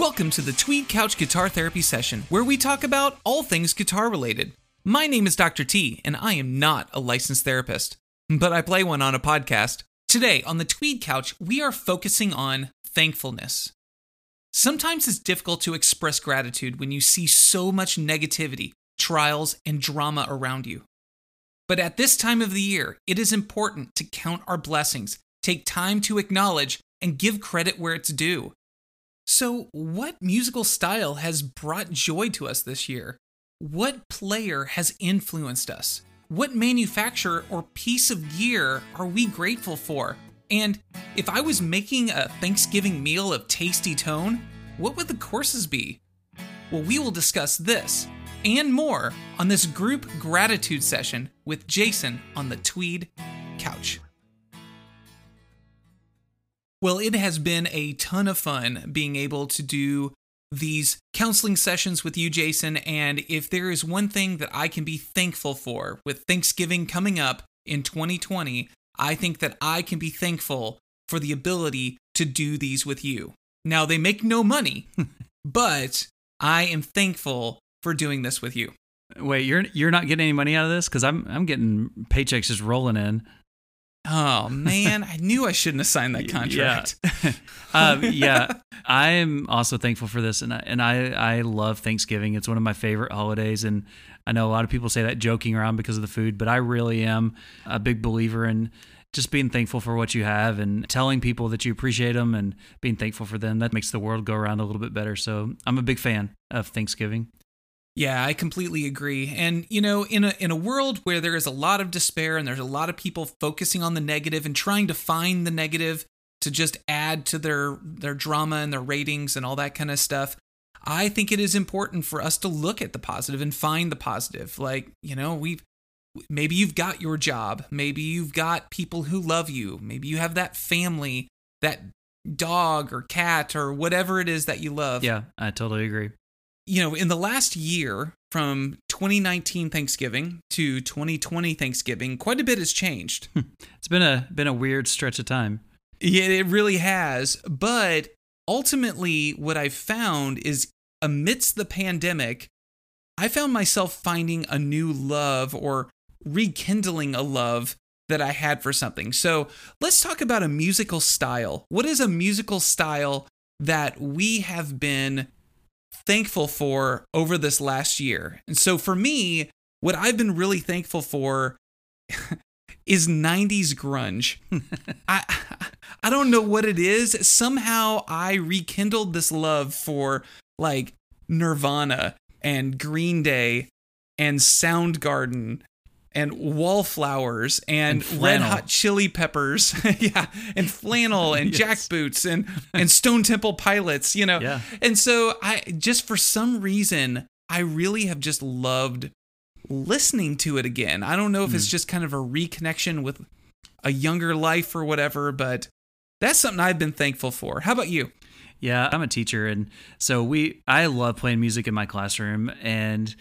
Welcome to the Tweed Couch Guitar Therapy Session, where we talk about all things guitar related. My name is Dr. T, and I am not a licensed therapist, but I play one on a podcast. Today, on the Tweed Couch, we are focusing on thankfulness. Sometimes it's difficult to express gratitude when you see so much negativity, trials, and drama around you. But at this time of the year, it is important to count our blessings, take time to acknowledge, and give credit where it's due. So, what musical style has brought joy to us this year? What player has influenced us? What manufacturer or piece of gear are we grateful for? And if I was making a Thanksgiving meal of tasty tone, what would the courses be? Well, we will discuss this and more on this group gratitude session with Jason on the Tweed Couch. Well, it has been a ton of fun being able to do these counseling sessions with you, Jason. And if there is one thing that I can be thankful for with Thanksgiving coming up in 2020, I think that I can be thankful for the ability to do these with you. Now, they make no money, but I am thankful for doing this with you. Wait, you're you're not getting any money out of this because I'm I'm getting paychecks just rolling in. Oh man, I knew I shouldn't have signed that contract. Yeah, um, yeah. I'm also thankful for this, and I, and I I love Thanksgiving. It's one of my favorite holidays, and I know a lot of people say that joking around because of the food, but I really am a big believer in just being thankful for what you have and telling people that you appreciate them and being thankful for them. That makes the world go around a little bit better. So I'm a big fan of Thanksgiving. Yeah, I completely agree. And you know, in a in a world where there is a lot of despair and there's a lot of people focusing on the negative and trying to find the negative to just add to their their drama and their ratings and all that kind of stuff, I think it is important for us to look at the positive and find the positive. Like, you know, we've maybe you've got your job, maybe you've got people who love you, maybe you have that family, that dog or cat or whatever it is that you love. Yeah, I totally agree you know, in the last year from 2019 Thanksgiving to 2020 Thanksgiving, quite a bit has changed. Hmm. it's been a been a weird stretch of time. Yeah, it really has. But ultimately, what I've found is amidst the pandemic, I found myself finding a new love or rekindling a love that I had for something. So let's talk about a musical style. What is a musical style that we have been thankful for over this last year. And so for me, what I've been really thankful for is 90s grunge. I I don't know what it is. Somehow I rekindled this love for like Nirvana and Green Day and Soundgarden and wallflowers and, and red hot chili peppers yeah and flannel and yes. jackboots and and stone temple pilots you know yeah. and so i just for some reason i really have just loved listening to it again i don't know if mm. it's just kind of a reconnection with a younger life or whatever but that's something i've been thankful for how about you yeah i'm a teacher and so we i love playing music in my classroom and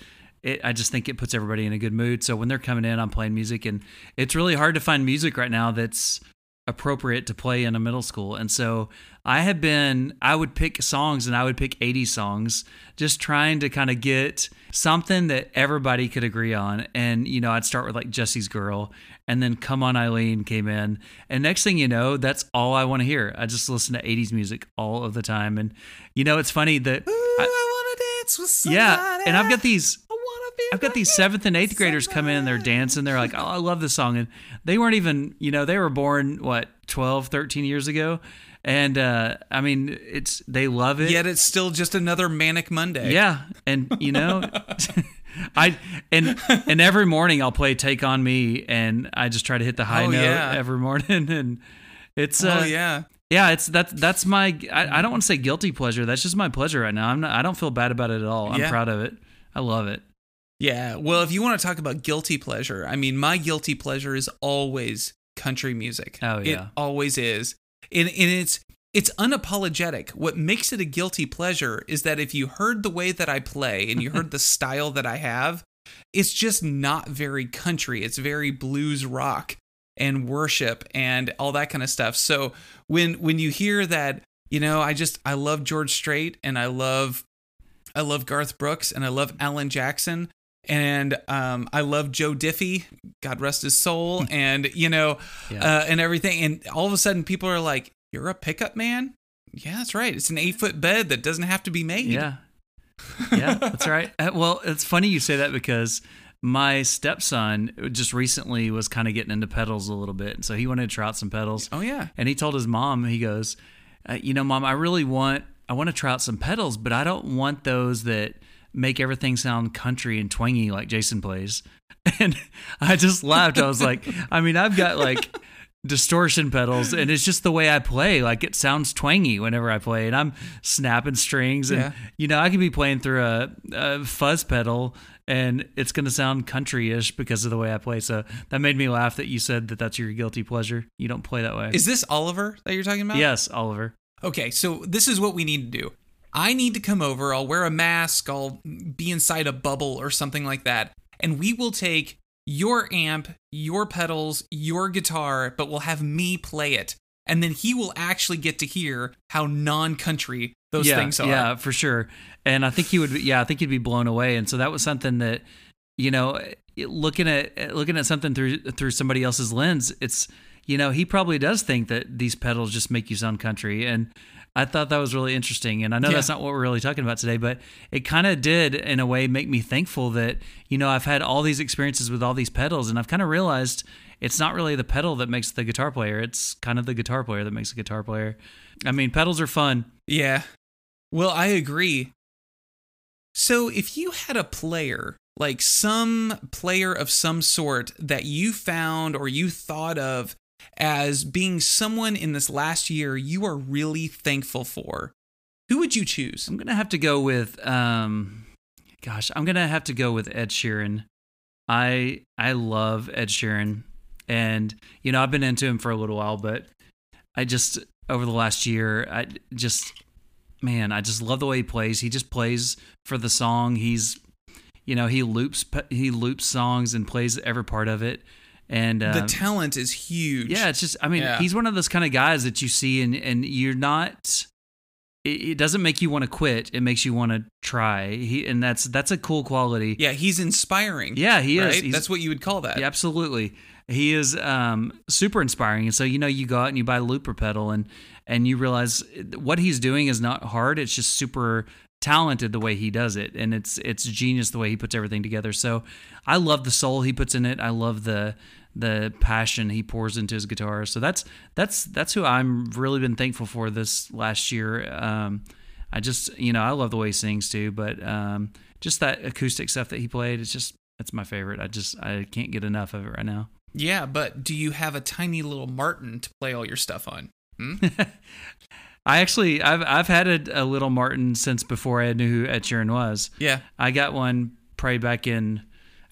it, I just think it puts everybody in a good mood. So when they're coming in, I'm playing music, and it's really hard to find music right now that's appropriate to play in a middle school. And so I have been, I would pick songs and I would pick 80 songs, just trying to kind of get something that everybody could agree on. And, you know, I'd start with like Jesse's Girl and then Come On Eileen came in. And next thing you know, that's all I want to hear. I just listen to 80s music all of the time. And, you know, it's funny that. Ooh, I, I dance with somebody. Yeah. And I've got these I've got these seventh and eighth graders come in and they're dancing. They're like, oh, I love this song. And they weren't even, you know, they were born, what, 12, 13 years ago. And uh, I mean, it's they love it. Yet it's still just another manic Monday. Yeah, and you know, I and and every morning I'll play "Take on Me" and I just try to hit the high oh, note yeah. every morning. And it's uh, oh yeah, yeah. It's that's that's my I, I don't want to say guilty pleasure. That's just my pleasure right now. I'm not. I don't feel bad about it at all. I'm yeah. proud of it. I love it. Yeah. Well, if you want to talk about guilty pleasure, I mean, my guilty pleasure is always country music. Oh yeah. It always is. And, and it's it's unapologetic. What makes it a guilty pleasure is that if you heard the way that I play and you heard the style that I have, it's just not very country. It's very blues rock and worship and all that kind of stuff. So when when you hear that you know, I just I love George Strait and I love I love Garth Brooks and I love Alan Jackson and um, I love Joe Diffie, God rest his soul, and you know, Yeah. uh, and everything. And all of a sudden, people are like, "You're a pickup man." Yeah, that's right. It's an eight foot bed that doesn't have to be made. Yeah. Yeah, that's right. Uh, Well, it's funny you say that because my stepson just recently was kind of getting into pedals a little bit. And so he wanted to try out some pedals. Oh yeah. And he told his mom, he goes, uh, "You know, mom, I really want I want to try out some pedals, but I don't want those that make everything sound country and twangy like Jason plays." And I just laughed. I was like, I mean, I've got like distortion pedals and it's just the way I play. Like it sounds twangy whenever I play and I'm snapping strings and Yeah. you know, I could be playing through a, a fuzz pedal and it's going to sound country-ish because of the way I play. So that made me laugh that you said that that's your guilty pleasure. You don't play that way. Is this Oliver that you're talking about? Yes, Oliver. Okay, so this is what we need to do. I need to come over. I'll wear a mask. I'll be inside a bubble or something like that. And we will take your amp, your pedals, your guitar, but we'll have me play it. And then he will actually get to hear how non country those yeah, things are. Yeah, for sure. And I think he would. Yeah, I think he'd be blown away. And so that was something that, you know, looking at looking at something through through somebody else's lens, it's you know he probably does think that these pedals just make you sound country and. I thought that was really interesting. And I know Yeah. that's not what we're really talking about today, but it kind of did, in a way, make me thankful that, you know, I've had all these experiences with all these pedals, and I've kind of realized it's not really the pedal that makes the guitar player. It's kind of the guitar player that makes the guitar player. I mean, pedals are fun. Yeah. Well, I agree. So, if you had a player, like some player of some sort that you found or you thought of as being someone in this last year you are really thankful for, who would you choose? I'm gonna have to go with um gosh, I'm gonna have to go with Ed Sheeran. I I love Ed Sheeran. And you know, I've been into him for a little while, but I just over the last year, I just man, I just love the way he plays. He just plays for the song. He's you know, he loops he loops songs and plays every part of it. And the um, talent is huge. yeah, it's just I mean, Yeah. he's one of those kind of guys that you see and and you're not it, doesn't make you want to quit. It makes you want to try. He and that's that's a cool quality. Yeah, he's inspiring. Yeah, he is. He's- That's what you would call that. Yeah, absolutely. He is um, super inspiring, and so you know you go out and you buy a looper pedal, and and you realize what he's doing is not hard. It's just super talented the way he does it, and it's it's genius the way he puts everything together. So I love the soul he puts in it. I love the the passion he pours into his guitar. So that's that's that's who I'm really been thankful for this last year. Um, I just you know I love the way he sings too, but um, just that acoustic stuff that he played. It's just it's my favorite. I just I can't get enough of it right now. Yeah, but do you have a tiny little Martin to play all your stuff on? Hmm? I actually I've I've had a, a little Martin since before I knew who Ed Sheeran was. Yeah. I got one probably back in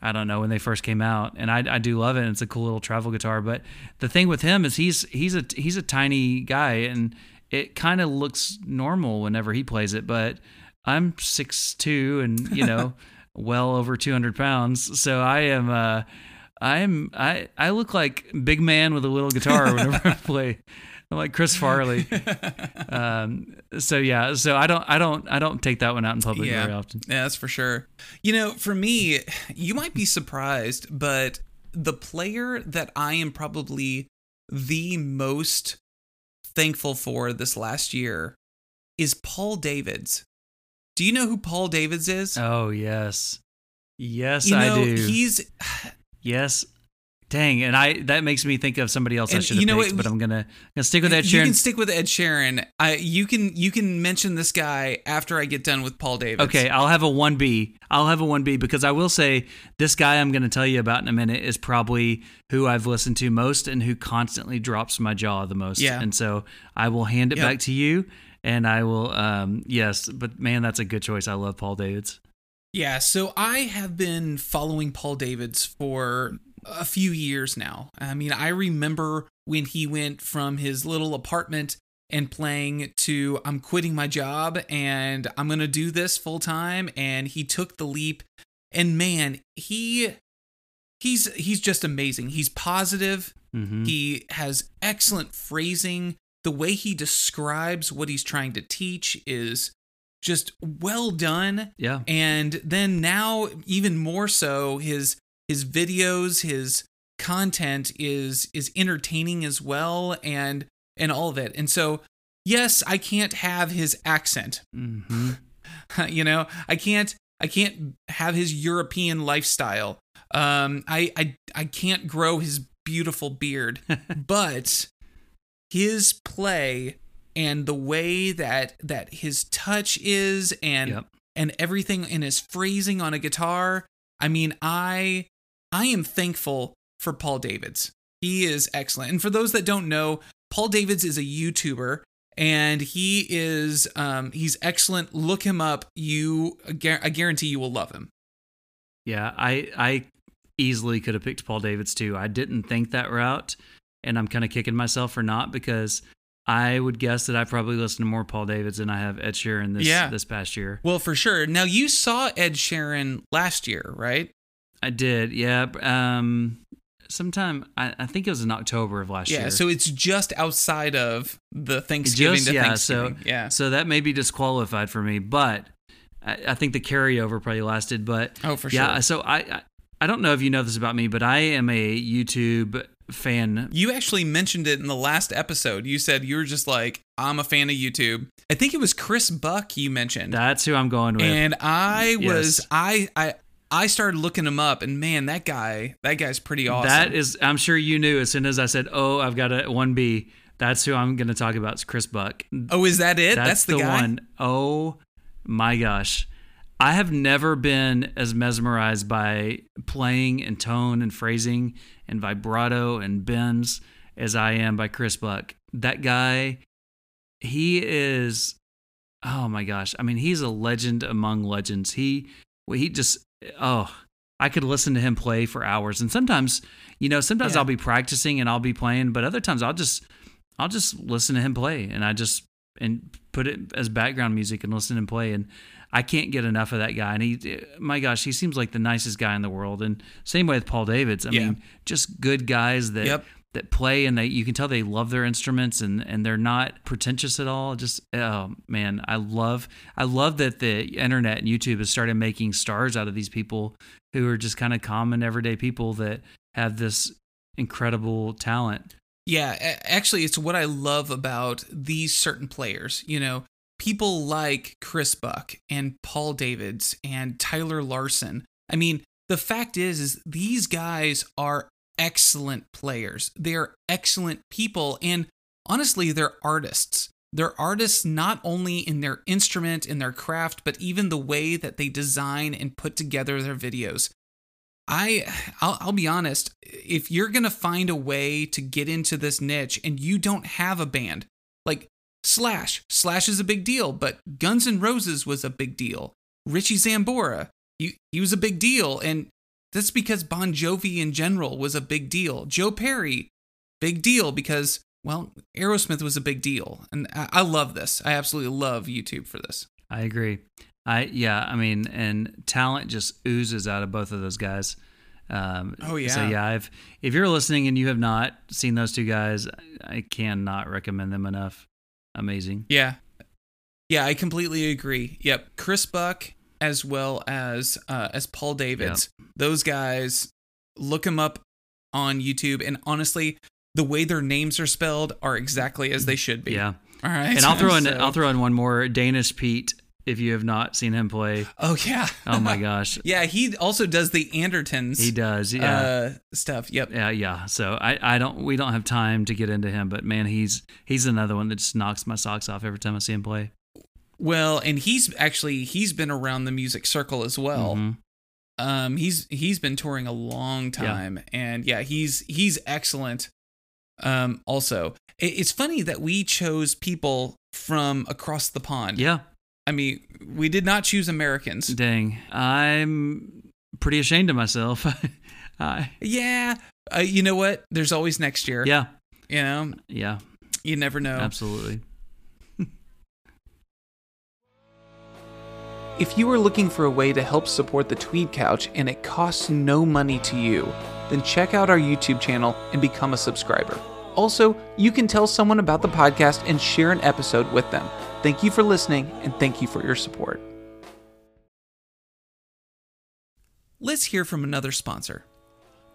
I don't know when they first came out, and I I do love it. and It's a cool little travel guitar. But the thing with him is he's he's a he's a tiny guy, and it kind of looks normal whenever he plays it. But I'm six two, and you know, well over two hundred pounds, so I am. uh I'm I I look like big man with a little guitar whenever I play. I'm like Chris Farley. um, so yeah, so I don't I don't I don't take that one out in public Yeah. very often. Yeah, that's for sure. You know, for me, you might be surprised, but the player that I am probably the most thankful for this last year is Paul Davids. Do you know who Paul Davids is? Oh yes, yes you know, I do. he's yes, dang, and I that makes me think of somebody else I should have you know picked, what? but I'm gonna gonna stick with Ed you can stick with Ed Sheeran. I you can you can mention this guy after I get done with Paul Davids. Okay, I'll have a one B. I'll have a one B because I will say this guy I'm going to tell you about in a minute is probably who I've listened to most and who constantly drops my jaw the most. Yeah. and so I will hand it Yep. back to you, and I will. Um, yes, but man, that's a good choice. I love Paul Davids. Yeah, so I have been following Paul Davids for a few years now. I mean, I remember when he went from his little apartment and playing to I'm quitting my job and I'm going to do this full time and he took the leap and man, he he's he's just amazing. He's positive. hmm He has excellent phrasing. the way he describes what he's trying to teach is just well done. Yeah. And then now even more so his his videos, his content is is entertaining as well and and all of it. And so yes, I can't have his accent. hmm you know, I can't I can't have his European lifestyle. Um I I I can't grow his beautiful beard, but his play and the way that that his touch is and Yep. and everything in his phrasing on a guitar. I mean, I I am thankful for Paul Davids. He is excellent. And for those that don't know, Paul Davids is a YouTuber and he is um he's excellent. Look him up. You I guarantee you will love him. Yeah, I I easily could have picked Paul Davids too. I didn't think that route, and I'm kind of kicking myself for not because I would guess that I probably listened to more Paul Davids than I have Ed Sheeran this Yeah. this past year. Well, for sure. Now you saw Ed Sheeran last year, right? I did, yeah. Um, sometime I, I think it was in October of last yeah. year. Yeah, so it's just outside of the Thanksgiving Just- to yeah, Thanksgiving. so yeah. so that may be disqualified for me, but I, I think the carryover probably lasted. But Oh, for sure. yeah, sure. so I, I I don't know if you know this about me, but I am a YouTube fan. You actually mentioned it in the last episode. You said you were just like, I'm a fan of YouTube. I think it was Chris Buck you mentioned. That's who I'm going with. and I was I I I started looking him up and man, that guy that guy's pretty awesome. That is, I'm sure you knew as soon as I said, "Oh, I've got a one B." That's who I'm going to talk about. Is Chris Buck. oh, is that it? That's, the, guy? one. Oh my gosh, I have never been as mesmerized by playing and tone and phrasing and vibrato and bends as I am by Chris Buck. That guy, he is. Oh my gosh! I mean, he's a legend among legends. He he just. Oh, I could listen to him play for hours, and sometimes, you know, sometimes Yeah. I'll be practicing and I'll be playing, but other times I'll just, I'll just listen to him play, and I just and put it as background music and listen and play, and I can't get enough of that guy. And he, my gosh, he seems like the nicest guy in the world. And same way with Paul Davids. I Yeah. mean, just good guys that Yep. That play and they you can tell they love their instruments and and they're not pretentious at all just oh man i love i love that the internet and youtube has started making stars out of these people who are just kind of common everyday people that have this incredible talent Yeah, actually, it's what I love about these certain players. You know, people like Chris Buck and Paul Davids and Tyler Larson. I mean, the fact is, is these guys are excellent players. They are excellent people, and honestly, they're artists. They're artists not only in their instrument, in their craft, but even the way that they design and put together their videos. I I'll, I'll be honest, if you're going to find a way to get into this niche and you don't have a band, like Slash, Slash is a big deal, but Guns N' Roses was a big deal. Richie Sambora, he, he was a big deal and that's because Bon Jovi in general was a big deal. Joe Perry, big deal because well, Aerosmith was a big deal. And I, I love this. I absolutely love YouTube for this. i agree i yeah i mean and talent just oozes out of both of those guys um, Oh, so yeah. yeah i've if you're listening and you have not seen those two guys i cannot recommend them enough amazing Yeah. Yeah, I completely agree. Yep. Chris Buck as well as uh, as Paul Davids. Those guys look them up on YouTube and honestly, the way their names are spelled are exactly as they should be. yeah All right. and I'll throw in So- I'll throw in one more Danish Pete if you have not seen him play. Oh yeah. Oh my gosh, yeah, he also does the Andertons he does. Yeah, uh, stuff. Yep. yeah, yeah. So I I don't we don't have time to get into him, but man, he's he's another one that just knocks my socks off every time I see him play. Well, and he's actually he's been around the music circle as well. Mhm. Um, he's he's been touring a long time, and yeah, he's he's excellent. Um, also, It- it's funny that we chose people from across the pond. Yeah, I mean, we did not choose Americans. dang, I'm pretty ashamed of myself. I, Yeah, uh, you know what? There's always next year. yeah, you know, yeah, you never know. absolutely. If you are looking for a way to help support the Tweed Couch and it costs no money to you, then check out our YouTube channel and become a subscriber. Also, you can tell someone about the podcast and share an episode with them. Thank you for listening and thank you for your support. Let's hear from another sponsor.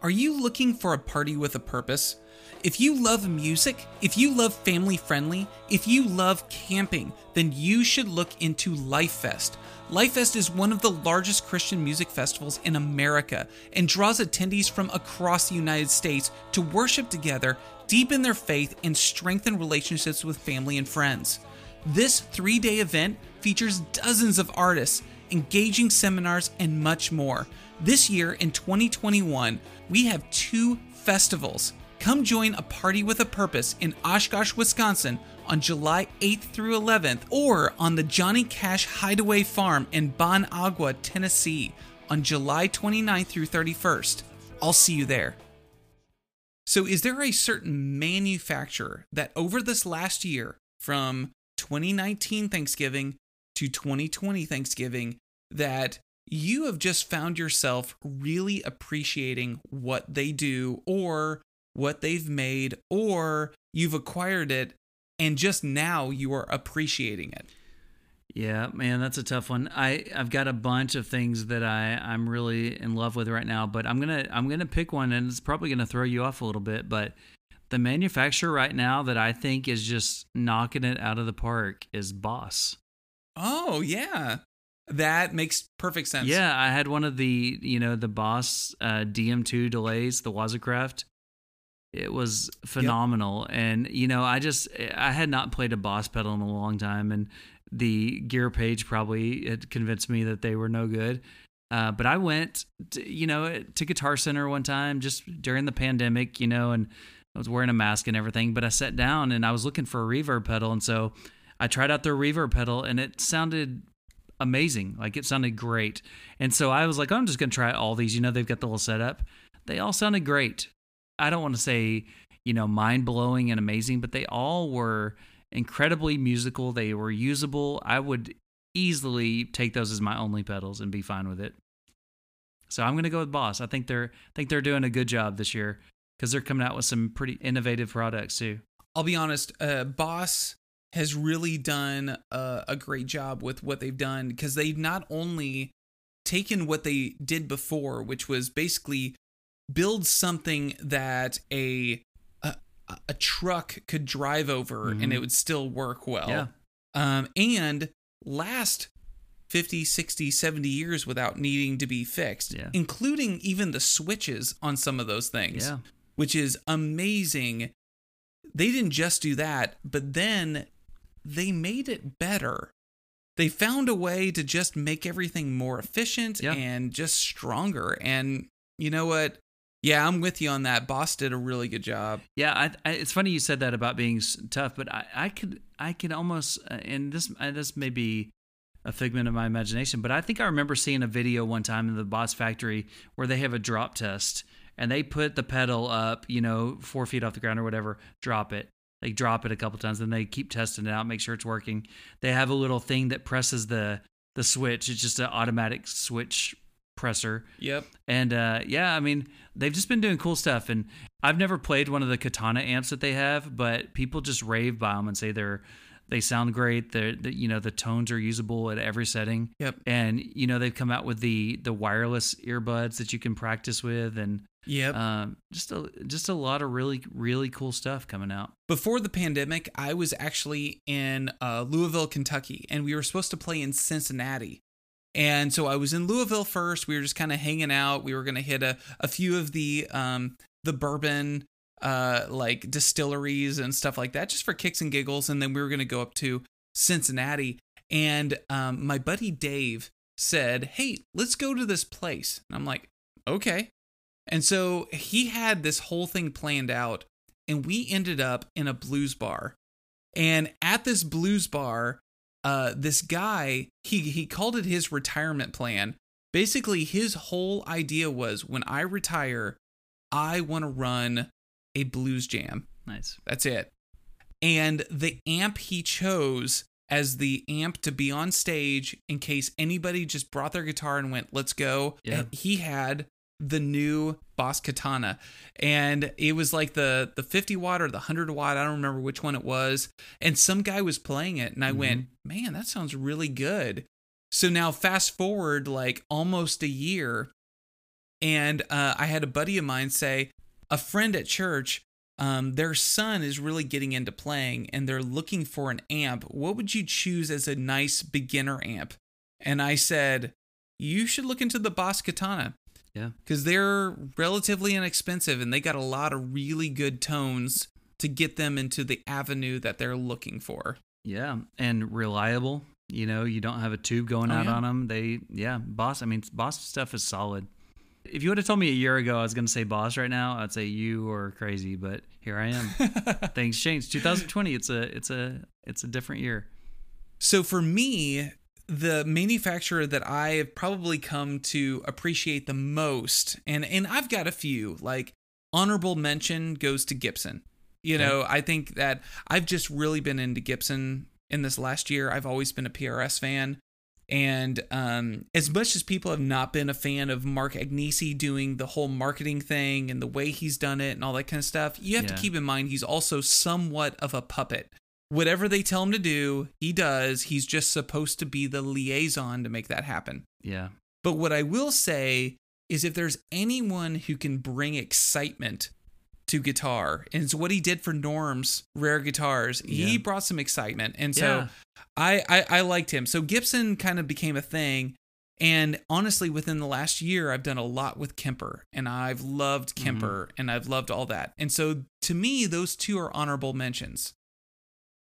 Are you looking for a party with a purpose? If you love music, if you love family friendly, if you love camping, then you should look into LifeFest. LifeFest is one of the largest Christian music festivals in America and draws attendees from across the United States to worship together, deepen their faith, and strengthen relationships with family and friends. This three day event features dozens of artists, engaging seminars, and much more. This year in 2021, we have two festivals. Come join a party with a purpose in Oshkosh, Wisconsin on July 8th through 11th, or on the Johnny Cash Hideaway Farm in Bon Agua, Tennessee on July 29th through 31st. I'll see you there. So, is there a certain manufacturer that over this last year, from 2019 Thanksgiving to 2020 Thanksgiving, that you have just found yourself really appreciating what they do or what they've made, or you've acquired it and just now you are appreciating it? Yeah, man, that's a tough one. I I've got a bunch of things that I I'm really in love with right now, but I'm gonna I'm gonna pick one, and it's probably gonna throw you off a little bit. But the manufacturer right now that I think is just knocking it out of the park is Boss. Oh yeah, that makes perfect sense. Yeah, I had one of the you know the Boss uh, DM2 delays, the Waza Craft. It was phenomenal, yep. and you know I just I had not played a Boss pedal in a long time, and the gear page probably had convinced me that they were no good. Uh, but I went, to, you know, to Guitar Center one time just during the pandemic, you know, and I was wearing a mask and everything. But I sat down and I was looking for a reverb pedal, and so I tried out their reverb pedal, and it sounded amazing. Like it sounded great. And so I was like, oh, I'm just gonna try all these. You know, they've got the little setup. They all sounded great. I don't want to say, you know, mind blowing and amazing, but they all were incredibly musical. They were usable. I would easily take those as my only pedals and be fine with it. So I'm going to go with Boss. I think they're I think they're doing a good job this year because they're coming out with some pretty innovative products too. I'll be honest, uh, Boss has really done a, a great job with what they've done because they've not only taken what they did before, which was basically build something that a a truck could drive over mm-hmm. and it would still work well. Yeah. Um, and last 50, 60, 70 years without needing to be fixed, yeah. including even the switches on some of those things, yeah. which is amazing. They didn't just do that, but then they made it better. They found a way to just make everything more efficient yeah. and just stronger. And you know what? Yeah, I'm with you on that. Boss did a really good job. Yeah, I, I, it's funny you said that about being tough, but I, I could I could almost uh, and this uh, this may be a figment of my imagination, but I think I remember seeing a video one time in the Boss factory where they have a drop test and they put the pedal up, you know, four feet off the ground or whatever, drop it. They drop it a couple times, then they keep testing it out, make sure it's working. They have a little thing that presses the the switch. It's just an automatic switch presser. Yep. And uh, yeah, I mean, they've just been doing cool stuff. And I've never played one of the Katana amps that they have, but people just rave by them and say they're they sound great. They're, they, you know the tones are usable at every setting. Yep. And you know they've come out with the the wireless earbuds that you can practice with, and yep. Um, just a just a lot of really really cool stuff coming out. Before the pandemic, I was actually in uh, Louisville, Kentucky, and we were supposed to play in Cincinnati. And so I was in Louisville first. We were just kind of hanging out. We were going to hit a, a few of the um, the bourbon uh, like distilleries and stuff like that, just for kicks and giggles. And then we were going to go up to Cincinnati. And um, my buddy Dave said, "Hey, let's go to this place." And I'm like, "Okay." And so he had this whole thing planned out, and we ended up in a blues bar. And at this blues bar, uh, this guy he he called it his retirement plan. Basically, his whole idea was when I retire, I want to run a blues jam. Nice. That's it. And the amp he chose as the amp to be on stage in case anybody just brought their guitar and went, "Let's go." Yeah. He had the new Boss Katana, and it was like the the 50 watt or the 100 watt. I don't remember which one it was. And some guy was playing it, and I went, "Man, that sounds really good." So now fast forward like almost a year, and uh, I had a buddy of mine say, a friend at church, um, their son is really getting into playing, and they're looking for an amp. What would you choose as a nice beginner amp? And I said, you should look into the Boss Katana. Yeah. Because they're relatively inexpensive and they got a lot of really good tones to get them into the avenue that they're looking for. Yeah, and reliable. You know, you don't have a tube going Oh, out yeah. on them. They, yeah, Boss. I mean, Boss stuff is solid. If you would have told me a year ago I was going to say Boss right now, I'd say you are crazy. But here I am. Things changed. 2020. It's a, it's a, it's a different year. So for me, the manufacturer that I have probably come to appreciate the most, and and I've got a few, like honorable mention goes to Gibson. You Okay. know, I think that I've just really been into Gibson in this last year. I've always been a PRS fan. And um, as much as people have not been a fan of Mark Agnesi doing the whole marketing thing and the way he's done it and all that kind of stuff, you have Yeah. to keep in mind he's also somewhat of a puppet. Whatever they tell him to do, he does. He's just supposed to be the liaison to make that happen. Yeah. But what I will say is if there's anyone who can bring excitement to guitar, and it's what he did for Norm's rare guitars, he brought some excitement. And so Yeah. I, I I liked him. So Gibson kind of became a thing. And honestly, within the last year, I've done a lot with Kemper, and I've loved mm-hmm. Kemper, and I've loved all that. And so, to me, those two are honorable mentions.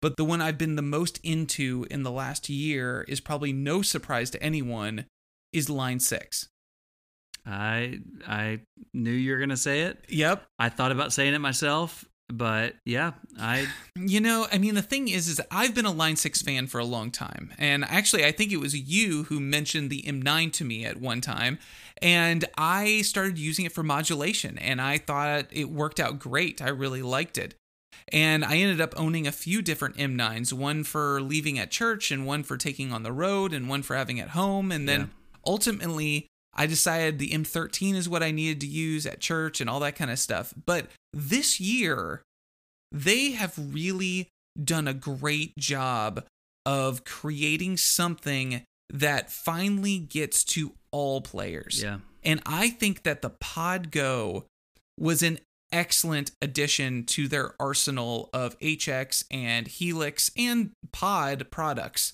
But the one I've been the most into in the last year is probably no surprise to anyone is Line Six. I, I knew you were going to say it. Yep. I thought about saying it myself, but yeah, I, You know, I mean, the thing is, is I've been a Line 6 fan for a long time. And actually, I think it was you who mentioned the M9 to me at one time. And I started using it for modulation, and I thought it worked out great. I really liked it. And I ended up owning a few different M9s one for leaving at church, and one for taking on the road, and one for having at home. And then Yeah. ultimately, I decided the M13 is what I needed to use at church and all that kind of stuff. But this year, they have really done a great job of creating something that finally gets to all players. yeah. And I think that the Pod Go was an excellent addition to their arsenal of HX and Helix and Pod products.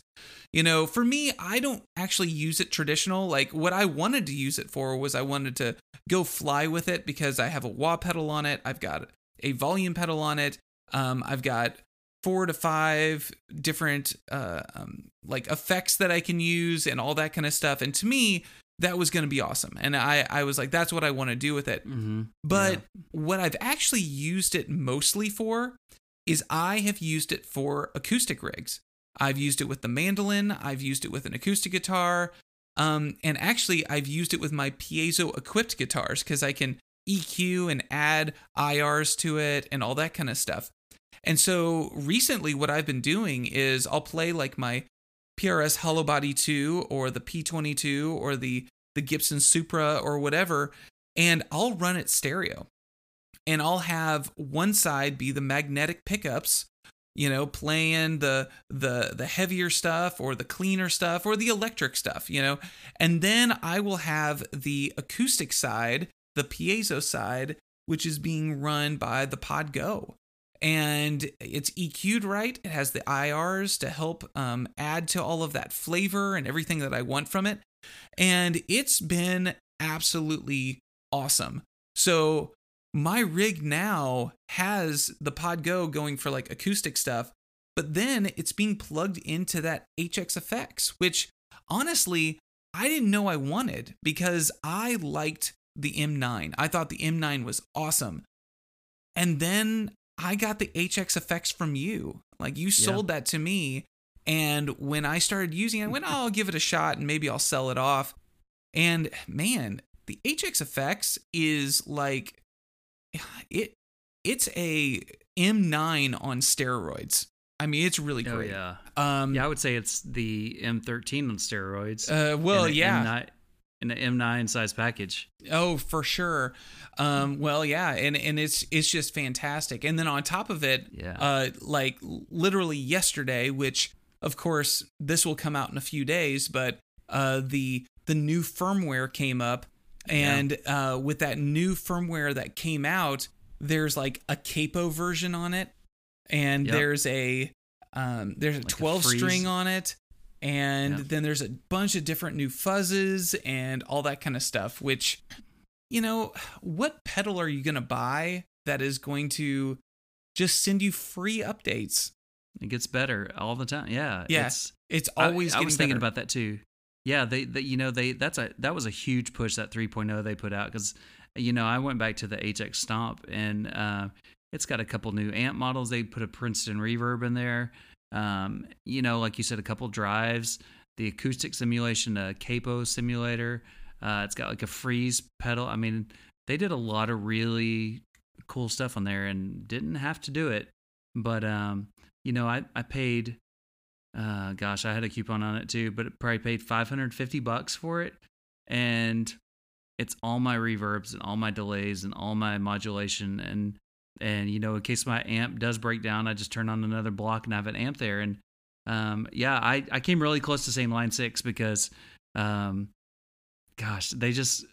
You know, for me, I don't actually use it traditional. Like what I wanted to use it for was I wanted to go fly with it because I have a wah pedal on it. I've got a volume pedal on it. Um, I've got four to five different uh, um, like effects that I can use and all that kind of stuff. And to me, that was going to be awesome. And I, I was like, that's what I want to do with it. Mm-hmm. But what I've actually used it mostly for is I have used it for acoustic rigs. I've used it with the mandolin, I've used it with an acoustic guitar, um, and actually I've used it with my piezo equipped guitars because I can EQ and add IRs to it and all that kind of stuff. And so recently, what I've been doing is I'll play like my PRS Hollow Body 2 or the P22 or the the Gibson Supra or whatever, and I'll run it stereo. And I'll have one side be the magnetic pickups, you know, playing the the the heavier stuff or the cleaner stuff or the electric stuff, you know. And then I will have the acoustic side, the piezo side, which is being run by the Pod Go and it's EQ'd right. It has the IRs to help um, add to all of that flavor and everything that I want from it. And it's been absolutely awesome. So my rig now has the Pod Go going for like acoustic stuff, but then it's being plugged into that HX effects, which honestly, I didn't know I wanted because I liked the M9. I thought the M9 was awesome. And then I got the HX effects from you. Like you sold that to me. And when I started using it, I went, oh, I'll give it a shot and maybe I'll sell it off. And man, the HX effects is like it it's a M9 on steroids. I mean, it's really Oh great. yeah. Um Yeah, I would say it's the M13 on steroids. uh well, yeah. And, I- in an M9 size package. Oh, for sure. Um, well, yeah, and and it's it's just fantastic. And then on top of it, Yeah. uh, like literally yesterday, which of course this will come out in a few days, but uh, the the new firmware came up, and uh, with that new firmware that came out, there's like a capo version on it, and Yep. there's a um, there's a Like a 12 string on it. And Yep. then there's a bunch of different new fuzzes and all that kind of stuff, which you know, what pedal are you going to buy that is going to just send you free updates? It gets better all the time. Yeah. Yeah, It's, It's always I, getting was thinking better. about that too. Yeah, they, they you know they that's a that was a huge push that 3.0 they put out because you know I went back to the HX Stomp and uh, it's got a couple new amp models. They put a Princeton reverb in there. Um, you know, like you said, a couple drives, the acoustic simulation, a capo simulator. Uh, it's got like a freeze pedal. I mean, they did a lot of really cool stuff on there and didn't have to do it. But um, you know, I I paid uh gosh, I had a coupon on it too, but it probably paid 550 bucks for it and it's all my reverbs and all my delays and all my modulation and and you know in case my amp does break down i just turn on another block and I have an amp there and um yeah i i came really close to saying line 6 because um gosh they just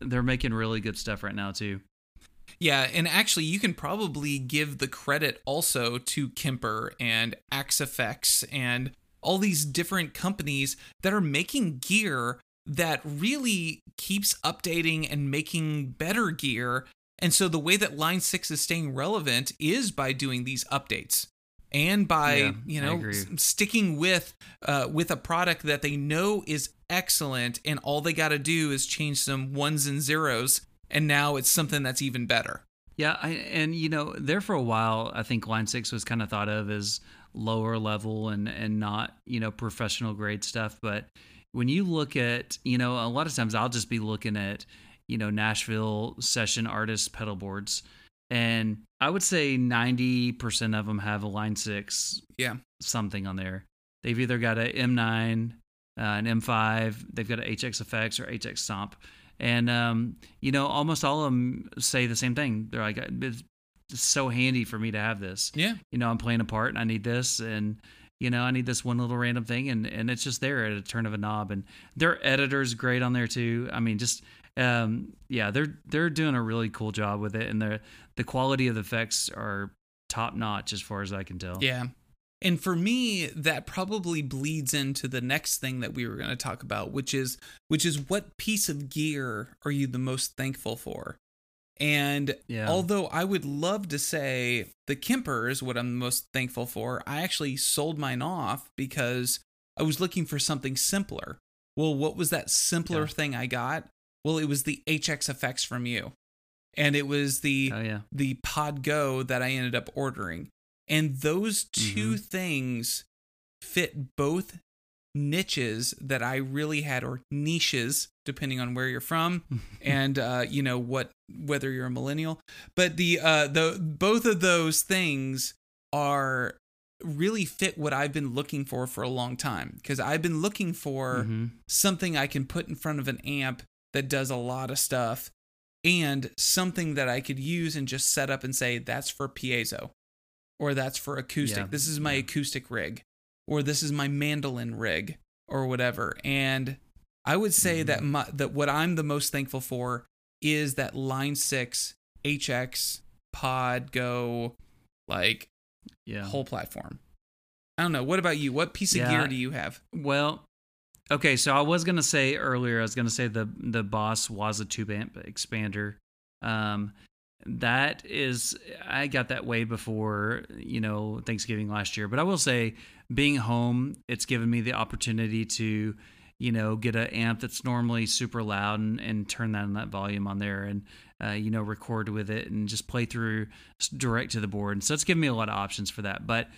they're making really good stuff right now too Yeah, and actually, you can probably give the credit also to Kemper and Axe-Fx and all these different companies that are making gear that really keeps updating and making better gear. And so the way that Line 6 is staying relevant is by doing these updates and by, Yeah, you know, sticking with uh, with a product that they know is excellent and all they got to do is change some ones and zeros and now it's something that's even better. Yeah, I, and you know, there for a while, I think Line Six was kind of thought of as lower level and and not you know professional grade stuff. But when you look at you know, a lot of times I'll just be looking at you know Nashville session artist pedal boards, and I would say ninety percent of them have a Line Six Yeah. something on there. They've either got a M9, uh, an M5, they've got a HX Effects or HX Stomp. And, um, you know, almost all of them say the same thing. They're like, it's so handy for me to have this. Yeah. You know, I'm playing a part and I need this. And, you know, I need this one little random thing. And, and it's just there at a turn of a knob. And their editor's great on there too. I mean, just, um, yeah, they're, they're doing a really cool job with it. And the, the quality of the effects are top notch as far as I can tell. Yeah. And for me, that probably bleeds into the next thing that we were going to talk about, which is which is what piece of gear are you the most thankful for? And Yeah. although I would love to say the Kemper is what I'm most thankful for, I actually sold mine off because I was looking for something simpler. Well, what was that simpler Yeah. thing I got? Well, it was the HX effects from you. And it was the Oh, yeah. the Pod Go that I ended up ordering. And those 2 Mhm. things fit both niches that I really had, or niches, depending on where you're from, and uh, you know what, whether you're a millennial. But the uh, the both of those things are really fit what I've been looking for for a long time because I've been looking for Mhm. something I can put in front of an amp that does a lot of stuff and something that I could use and just set up and say that's for piezo or that's for acoustic. Yeah, This is my yeah. acoustic rig or this is my mandolin rig or whatever. And I would say Mm-hmm. that my, that what I'm the most thankful for is that Line 6 HX Pod Go like Yeah. whole platform. I don't know. What about you? What piece of Yeah. gear do you have? Well, okay, so I was gonna say earlier, I was gonna say the the Boss Waza tube amp expander. Um, that is, I got that way before you know Thanksgiving last year. But I will say, being home, it's given me the opportunity to, you know, get an amp that's normally super loud and, and turn that that volume on there and. Uh, you know, record with it and just play through direct to the board. And so it's given me a lot of options for that. But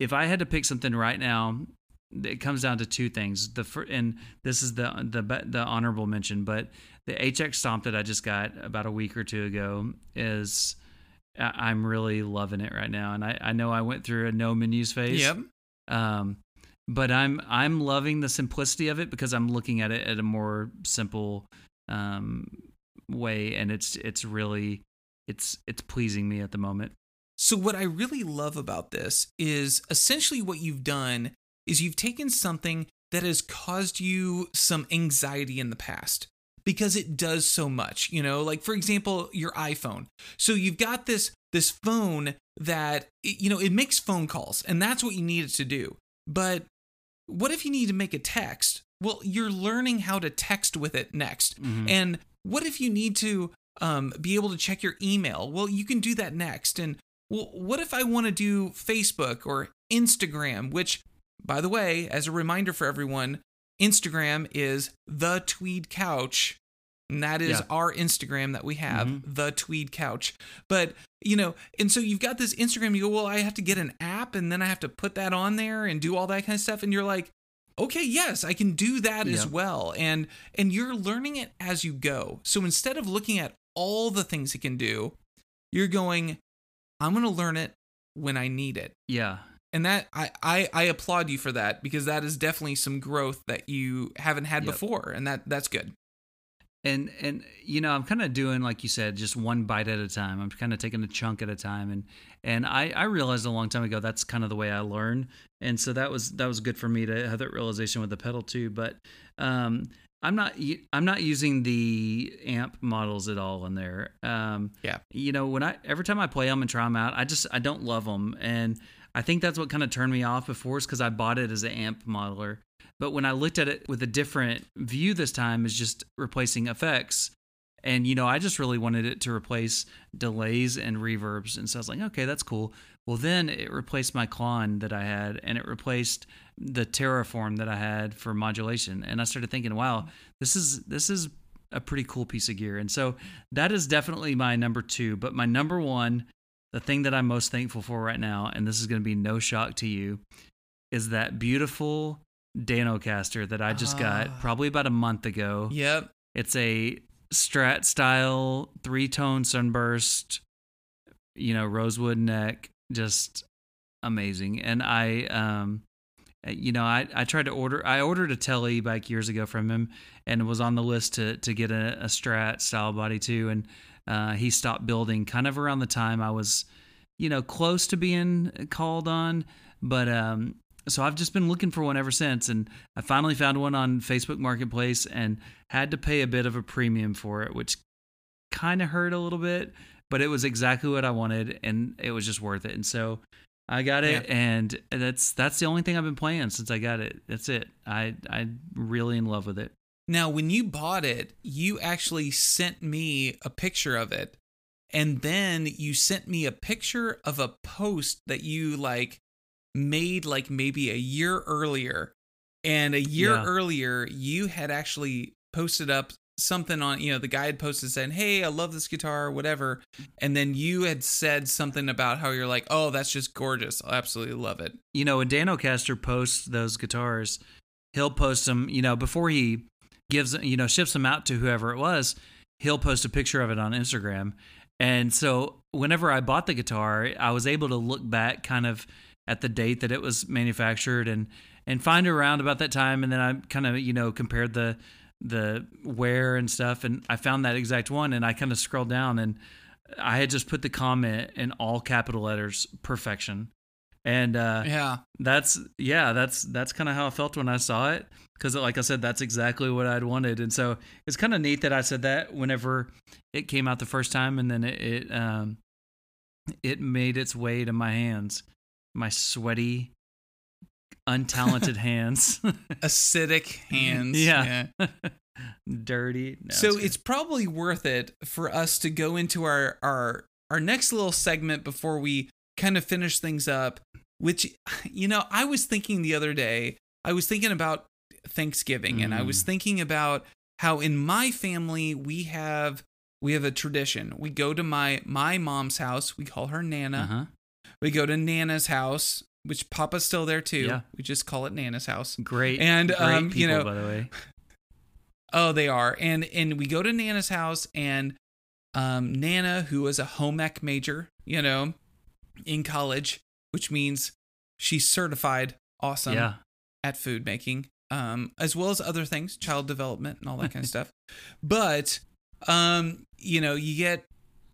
if I had to pick something right now, it comes down to two things. The fir- and this is the the the honorable mention, but the HX Stomp that I just got about a week or two ago is I- I'm really loving it right now. And I, I know I went through a no menus phase. Yep. Um, but I'm I'm loving the simplicity of it because I'm looking at it at a more simple um, way, and it's it's really it's it's pleasing me at the moment. So what I really love about this is essentially what you've done is you've taken something that has caused you some anxiety in the past because it does so much, you know, like for example, your iPhone. So you've got this this phone that you know, it makes phone calls and that's what you need it to do. But what if you need to make a text? Well, you're learning how to text with it next. Mhm. And what if you need to um, be able to check your email? Well, you can do that next. And well, what if I want to do Facebook or Instagram? Which, by the way, as a reminder for everyone, Instagram is the Tweed Couch. And that is Yeah. our Instagram that we have, Mhm. the Tweed Couch. But, you know, and so you've got this Instagram, you go, well, I have to get an app and then I have to put that on there and do all that kind of stuff. And you're like, okay, yes, I can do that as well. And and you're learning it as you go. So instead of looking at all the things it can do, you're going, I'm gonna learn it when I need it. Yeah, And that I, I I applaud you for that because that is definitely some growth that you haven't had Yep. before. And that that's good. and and you know i'm kind of doing like you said just one bite at a time i'm kind of taking a chunk at a time and and i i realized a long time ago that's kind of the way i learn and so that was that was good for me to have that realization with the pedal too but um i'm not I'm not using the amp models at all in there um Yeah. you know when i every time i play them and try them out i just i don't love them and i think that's what kind of turned me off before is because i bought it as an amp modeler but when I looked at it with a different view this time, is just replacing effects. And you know, I just really wanted it to replace delays and reverbs, and so I was like, okay, that's cool. Well, then it replaced my Klon that I had, and it replaced the Terraform that I had for modulation. And I started thinking, wow, this is this is a pretty cool piece of gear. And so that is definitely my number two. But my number one, the thing that I'm most thankful for right now, and this is going to be no shock to you, is that beautiful Danocaster that I just Ah. got probably about a month ago. Yep. It's a Strat style three tone sunburst, you know, rosewood neck, just amazing. And I, um, you know, I, I tried to order, I ordered a Telly back years ago from him and was on the list to, to get a, a Strat style body too. And, uh, he stopped building kind of around the time I was, you know, close to being called on. But, um, so I've just been looking for one ever since, and I finally found one on Facebook Marketplace and had to pay a bit of a premium for it, which kind of hurt a little bit, but it was exactly what I wanted, and it was just worth it. And so I got it, and that's that's the only thing I've been playing since I got it. That's it. I I'm really in love with it. Now, when you bought it, you actually sent me a picture of it. And then you sent me a picture of a post that you like made like maybe a year earlier. And a year Yeah. earlier, you had actually posted up something on, you know, the guy had posted saying, Hey, I love this guitar, whatever. And then you had said something about how you're like, Oh, that's just gorgeous. I absolutely love it. you know, when Danocaster posts those guitars, he'll post them, you know, before he gives, you know, ships them out to whoever it was, he'll post a picture of it on Instagram. And so whenever I bought the guitar, I was able to look back kind of at the date that it was manufactured and and find around about that time and then I kind of, you know, compared the the wear and stuff and I found that exact one and I kind of scrolled down and I had just put the comment in all capital letters perfection. And uh Yeah. that's yeah that's that's kind of how i felt when i saw it because like i said that's exactly what i'd wanted and so it's kind of neat that i said that whenever it came out the first time and then it, it um it made its way to my hands my sweaty untalented hands Acidic hands. Yeah. dirty No, so good. it's probably worth it for us to go into our our our next little segment before we kind of finish things up which you know i was thinking the other day i was thinking about thanksgiving and i was Mm. thinking about how in my family we have we have a tradition. We go to my my mom's house. We call her nana. Uh-huh. We go to nana's house which papa's still there too. Yeah. we just call it nana's house. Great And, great um, people, you know- by the way. Oh, they are. And and we go to Nana's house and um Nana, who was a home ec major, you know, in college, which means she's certified. Awesome. yeah at food making, um, as well as other things, child development and all that kind of stuff. But um, you know, you get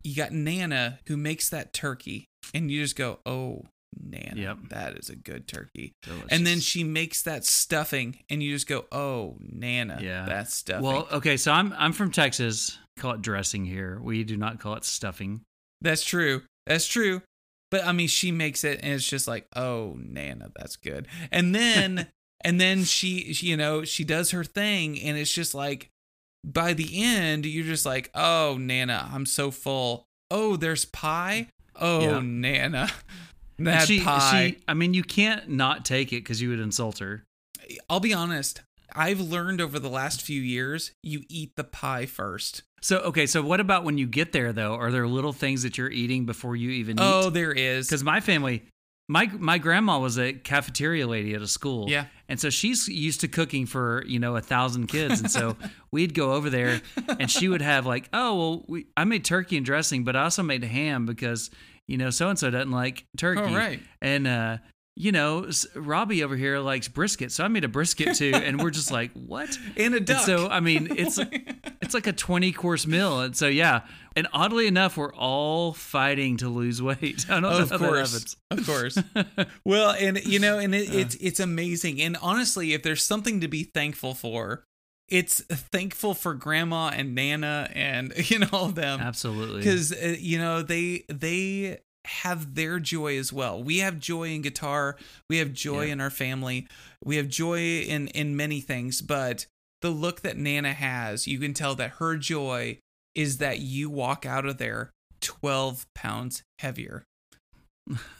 you got Nana who makes that turkey, and you just go, oh. Nana, Yep. that is a good turkey. Delicious. And then she makes that stuffing, and you just go, "Oh, Nana, Yeah. that's stuffing." Well, okay, so I'm I'm from Texas. Call it dressing here. We do not call it stuffing. That's true. That's true. But I mean, she makes it, and it's just like, oh, Nana, that's good. And then, and then she, she, you know, she does her thing, and it's just like, by the end, you're just like, oh, Nana, I'm so full. Oh, there's pie. Oh, Yeah. Nana, that she, pie. she, I mean, you can't not take it because you would insult her. I'll be honest. I've learned over the last few years, you eat the pie first. So okay, so what about when you get there though? Are there little things that you're eating before you even Oh, eat? there is. Because my family, my my grandma was a cafeteria lady at a school. Yeah. And so she's used to cooking for, you know, a thousand kids. And so we'd go over there and she would have like, oh, well, we, I made turkey and dressing, but I also made ham because, you know, so and so doesn't like turkey. Oh, right. And, uh, you know, Robbie over here likes brisket. So I made a brisket too. And we're just like, what? And a And duck. so, I mean, it's it's like a 20 course meal. And so, yeah. And oddly enough, we're all fighting to lose weight. I don't know of course of course well and you know and it, it's it's amazing and honestly if there's something to be thankful for it's thankful for grandma and nana and you know all of them Absolutely. because uh, you know they they have their joy as well we have joy in guitar we have joy Yeah. in our family we have joy in in many things but the look that nana has you can tell that her joy is that you walk out of there 12 pounds heavier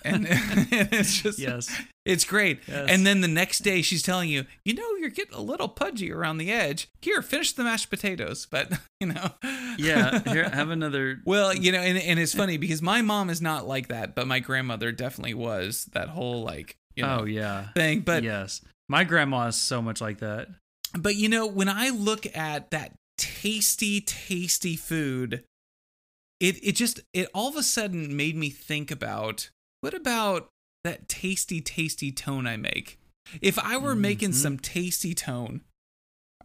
and it's just Yes. It's great Yes. and then the next day she's telling you you know you're getting a little pudgy around the edge here finish the mashed potatoes but you know Yeah. Here, have another. well you know and, and it's funny because my mom is not like that but my grandmother definitely was that whole like you know oh, yeah. thing but yes. My grandma is so much like that. but you know when i look at that tasty tasty food it it just it all of a sudden made me think about what about that tasty tasty tone i make if i were making Mhm. some tasty tone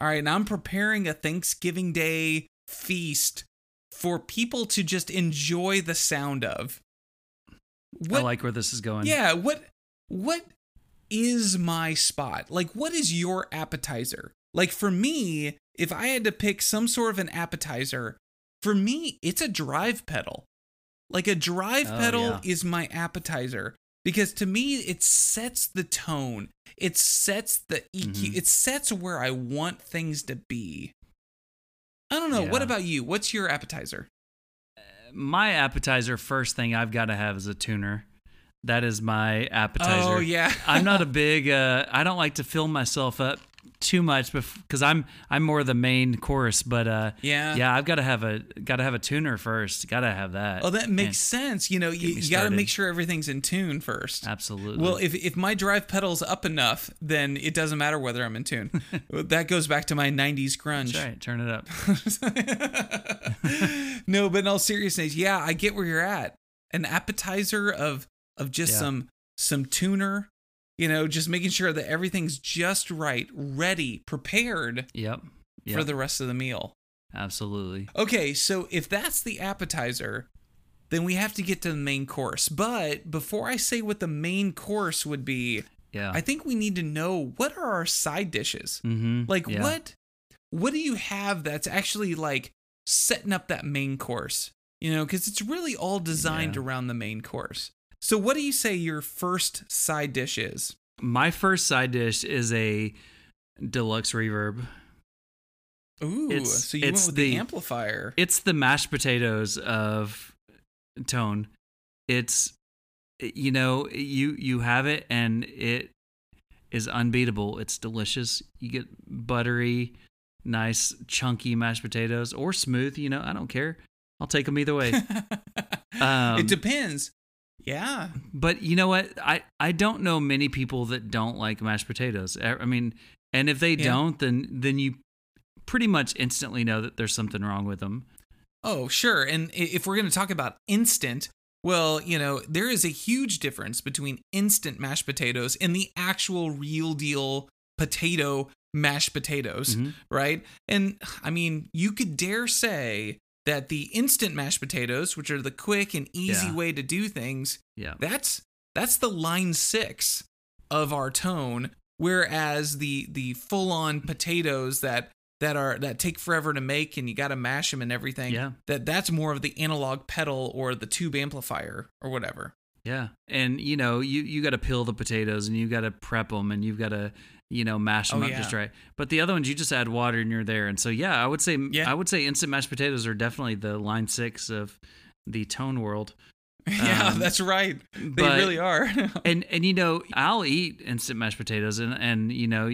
all right and i'm preparing a thanksgiving day feast for people to just enjoy the sound of What, I like where this is going. yeah, what what is my spot? Like what is your appetizer? Like for me, if I had to pick some sort of an appetizer, for me it's a drive pedal. Like a drive Oh, pedal yeah. is my appetizer because to me it sets the tone. It sets the EQ. Mhm. It sets where I want things to be. I don't know. What about you? What's your appetizer? My appetizer, first thing I've got to have is a tuner. That is my appetizer. Oh yeah. I'm not a big. Uh, I don't like to fill myself up too much because I'm I'm more the main course. But uh, Yeah. yeah, I've got to have a got to have a tuner first. Got to have that. Oh, that makes sense. You know, you, you got to make sure everything's in tune first. Absolutely. Well, if if my drive pedal's up enough, then it doesn't matter whether I'm in tune. that goes back to my '90s grunge. That's right. Turn it up. no, but in all seriousness, yeah, I get where you're at. An appetizer of of just Yeah. some some tuner, you know, just making sure that everything's just right, ready, prepared Yep. Yep. for the rest of the meal. Absolutely. Okay, so if that's the appetizer, then we have to get to the main course. But before I say what the main course would be, Yeah. I think we need to know what are our side dishes? mm-hmm. Like yeah. what what do you have that's actually like setting up that main course? You know, cuz it's really all designed Yeah. around the main course. So what do you say your first side dish is? My first side dish is a deluxe reverb. Ooh, It's- so you went with the, the- amplifier. It's the mashed potatoes of tone. It's you know you you have it and it is unbeatable. It's delicious. You get buttery, nice chunky mashed potatoes or smooth. You know I don't care. I'll take them either way. Um, it depends. Yeah. But you know what? I I don't know many people that don't like mashed potatoes. I mean, and if they Yeah. don't, then then you pretty much instantly know that there's something wrong with them. Oh, sure. And if we're going to talk about instant, well, you know, there is a huge difference between instant mashed potatoes and the actual real deal potato mashed potatoes, Mhm. right? And I mean, you could dare say that the instant mashed potatoes, which are the quick and easy Yeah. way to do things, Yeah. that's that's the line six of our tone. Whereas the the full on potatoes that that are that take forever to make and you got to mash them and everything. Yeah. That that's more of the analog pedal or the tube amplifier or whatever. Yeah. And you know, you you got to peel the potatoes and you got to prep them and you've got to you know mash them Oh, up yeah. just right. But the other ones you just add water and you're there. And so yeah, I would say Yeah. I would say instant mashed potatoes are definitely the line 6 of the tone world. yeah, Um, that's right. They but- really are. and and you know I'll eat instant mashed potatoes and and you know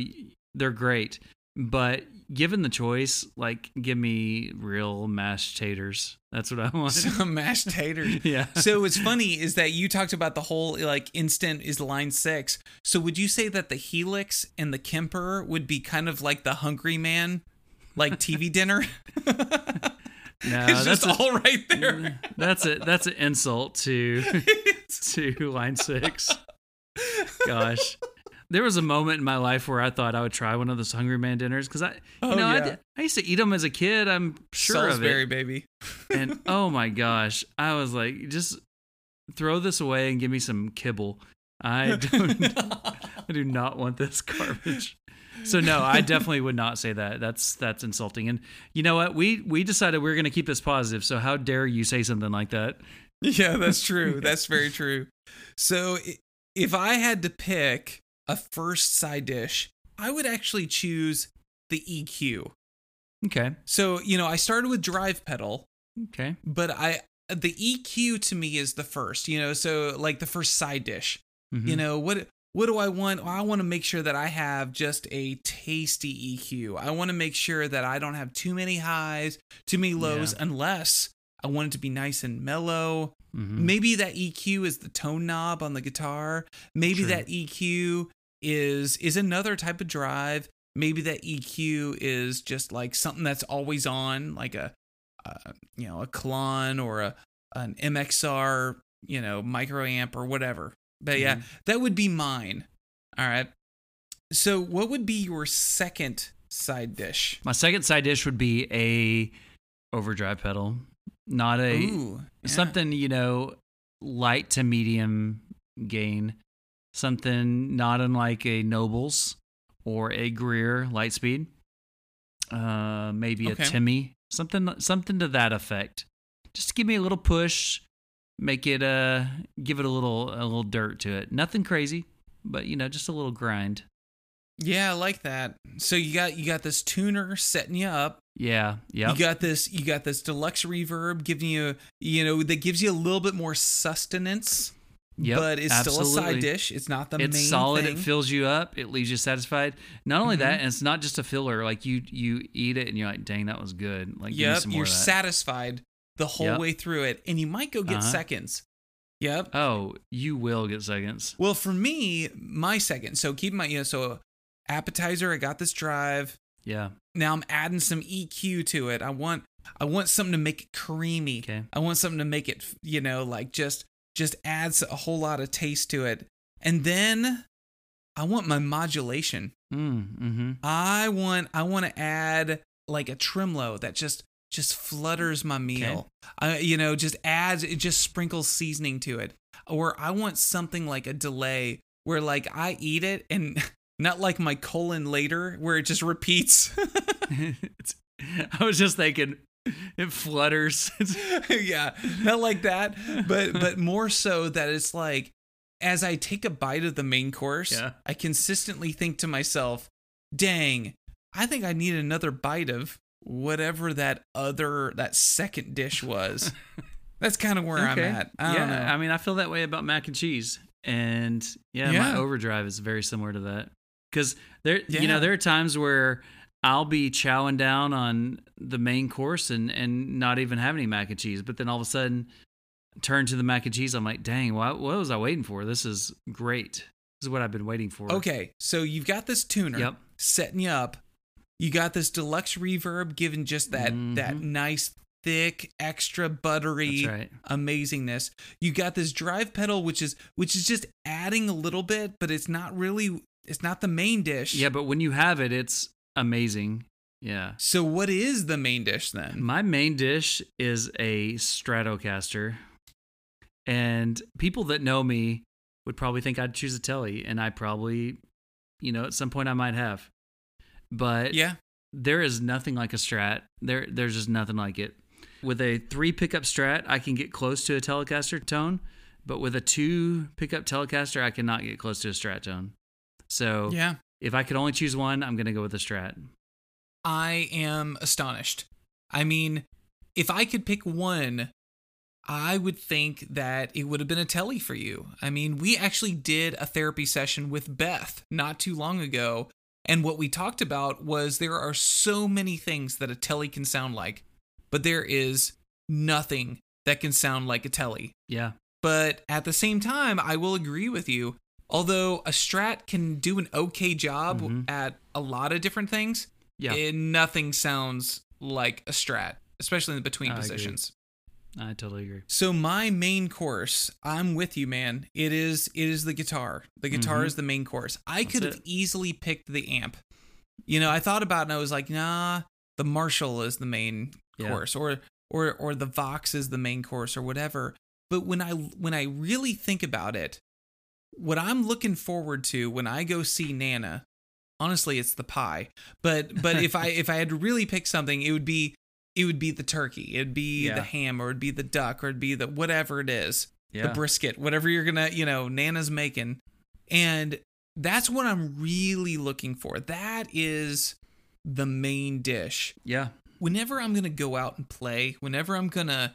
they're great, but given the choice, like give me real mashed taters. That's what I want. Some mashed taters. yeah. so what's funny is that you talked about the whole like instant is line six. So would you say that the Helix and the Kemper would be kind of like the Hungry Man, like TV dinner? No, it's just that's a, all right there. that's it. that's an insult to to line six. Gosh. There was a moment in my life where I thought I would try one of those Hungry Man dinners because I, you Oh, know, I yeah. did- I, used to eat them as a kid. I'm sure Salisbury, of it. baby. And oh my gosh, I was like, just throw this away and give me some kibble. I don't, I do not want this garbage. So no, I definitely would not say that. That's that's insulting. And you know what? We we decided we are going to keep this positive. So how dare you say something like that? Yeah, that's true. That's very true. So if I had to pick a first side dish, I would actually choose the EQ. Okay. So, you know, I started with drive pedal, Okay. but I the EQ to me is the first, you know, so like the first side dish. Mhm. You know, what what do I want? Well, I want to make sure that I have just a tasty EQ. I want to make sure that I don't have too many highs, too many lows Yeah. unless I want it to be nice and mellow. Mhm. Maybe that EQ is the tone knob on the guitar. Maybe True. that EQ is is another type of drive. Maybe that EQ is just like something that's always on, like a uh, you know a Klon or a an MXR, you know microamp or whatever. But yeah, Mhm. that would be mine. All right. So what would be your second side dish? My second side dish would be a overdrive pedal, not a Ooh, yeah. something you know light to medium gain, something not unlike a Nobels or a Greer Lightspeed, uh, maybe Okay. a Timmy, something something to that effect. Just give me a little push, make it uh give it a little a little dirt to it. Nothing crazy, but you know just a little grind. Yeah, I like that. So you got you got this tuner setting you up. Yeah, yeah. You got this you got this deluxe reverb giving you you know that gives you a little bit more sustenance. Yep, but it's still a side dish. It's not the it's main It's solid. thing. It fills you up. It leaves you satisfied. Not only that, Mhm. and it's not just a filler. Like you, you eat it and you're like, "Dang, that was good." Like, yep, some you're of that. satisfied the whole Yep. way through it, and you might go get Uh-huh. seconds. Yep. oh, you will get seconds. Well, for me, my second. So keep in mind, you know, so appetizer. I got this drive. Yeah. Now I'm adding some EQ to it. I want I want something to make it creamy. Okay. I want something to make it, you know, like just just adds a whole lot of taste to it. And then I want my modulation. Mm, mm-hmm. I want I want to add like a tremolo that just just flutters my meal. I you know, just adds it just sprinkles seasoning to it. Or I want something like a delay where like I eat it and not like my colon later where it just repeats. I was just thinking, it flutters. yeah, not like that, but but more so that it's like as I take a bite of the main course, Yeah. I consistently think to myself, "Dang, I think I need another bite of whatever that other that second dish was." That's kind of where I'm at. I yeah. I mean, I feel that way about mac and cheese, and yeah, my overdrive is very similar to that. Because there, you know, there are times where I'll be chowing down on the main course and and not even have any mac and cheese, but then all of a sudden, turn to the mac and cheese. I'm like, dang, what, what was I waiting for? This is great. This is what I've been waiting for. Okay, so you've got this tuner Yep. setting you up. You got this deluxe reverb giving just that that Mhm. nice thick extra buttery right. amazingness. You got this drive pedal which is which is just adding a little bit, but it's not really it's not the main dish. Yeah, but when you have it, it's amazing. Yeah. So what is the main dish then? My main dish is a Stratocaster. And people that know me would probably think I'd choose a Telly, and I probably, you know, at some point I might have. But Yeah. there is nothing like a Strat. There, there's just nothing like it. With a three pickup Strat, I can get close to a Telecaster tone, but with a two pickup Telecaster, I cannot get close to a Strat tone. So Yeah. If I could only choose one, I'm gonna go with the Strat. I am astonished. I mean, if I could pick one, I would think that it would have been a telly for you. I mean, we actually did a therapy session with Beth not too long ago, and what we talked about was there are so many things that a telly can sound like, but there is nothing that can sound like a telly. Yeah. But at the same time, I will agree with you. Although a Strat can do an okay job Mhm. at a lot of different things, Yeah. it, nothing sounds like a Strat, especially in the between I agree. positions. I totally agree. So my main course, I'm with you, man. It is it is the guitar. The guitar Mhm. is the main course. I That's could have it. easily picked the amp. You know, I thought about it and I was like, nah, the Marshall is the main Yeah. course, or or or the Vox is the main course, or whatever. But when I when I really think about it, what I'm looking forward to when I go see Nana, honestly, it's the pie. But but if I if I had to really pick something, it would be it would be the turkey. It'd be Yeah. the ham, or it'd be the duck, or it'd be the whatever it is, Yeah. the brisket, whatever you're gonna you know Nana's making, and that's what I'm really looking for. That is the main dish yeah. whenever I'm going to go out and play, whenever I'm going to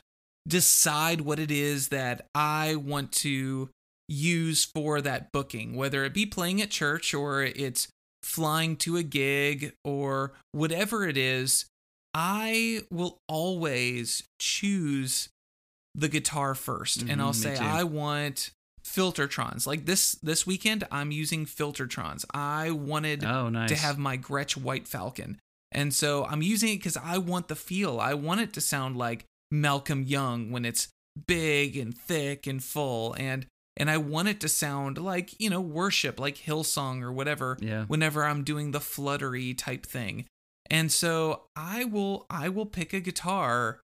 decide what it is that I want to use for that booking, whether it be playing at church or it's flying to a gig or whatever it is, I will always choose the guitar 1st and I'll Mhm, say too. I want filtertrons. Like this this weekend I'm using filtertrons. I wanted Oh, nice. to have my Gretsch White Falcon. And so I'm using it because I want the feel. I want it to sound like Malcolm Young when it's big and thick and full. And and I want it to sound like, you know, worship, like Hillsong or whatever, Yeah. whenever I'm doing the fluttery type thing. And so I will I will pick a guitar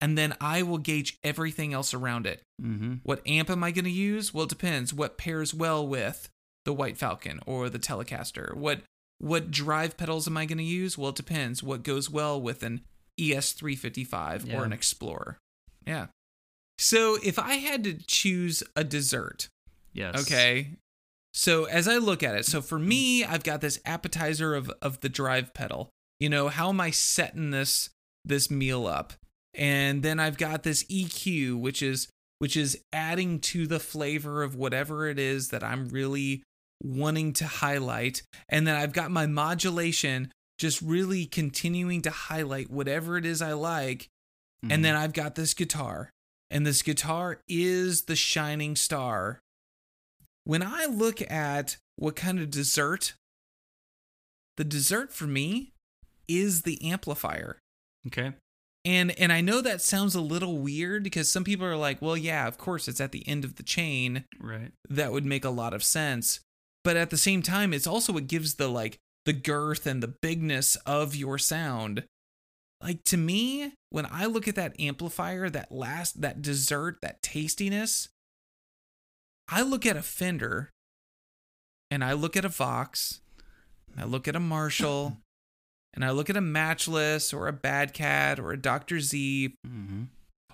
and then I will gauge everything else around it. Mm-hmm. What amp am I going to use? Well, it depends. What pairs well with the White Falcon or the Telecaster? What what drive pedals am I going to use? Well, it depends. What goes well with an ES355 Yeah. or an Explorer? Yeah. So if I had to choose a dessert, Yes. okay. So as I look at it, so for me, I've got this appetizer of of the drive pedal. You know, how am I setting this this meal up? And then I've got this EQ, which is which is adding to the flavor of whatever it is that I'm really wanting to highlight. And then I've got my modulation just really continuing to highlight whatever it is I like. Mhm. And then I've got this guitar, and this guitar is the shining star. When I look at what kind of dessert, the dessert for me is the amplifier. Okay. And and I know that sounds a little weird because some people are like, well, yeah, of course it's at the end of the chain. Right. That would make a lot of sense. But at the same time, it's also what gives the like the girth and the bigness of your sound. Like to me, when I look at that amplifier, that last that dessert, that tastiness, I look at a Fender and I look at a Vox, I look at a Marshall, and I look at a Matchless or a Bad Cat or a Dr. Z Mm-hmm.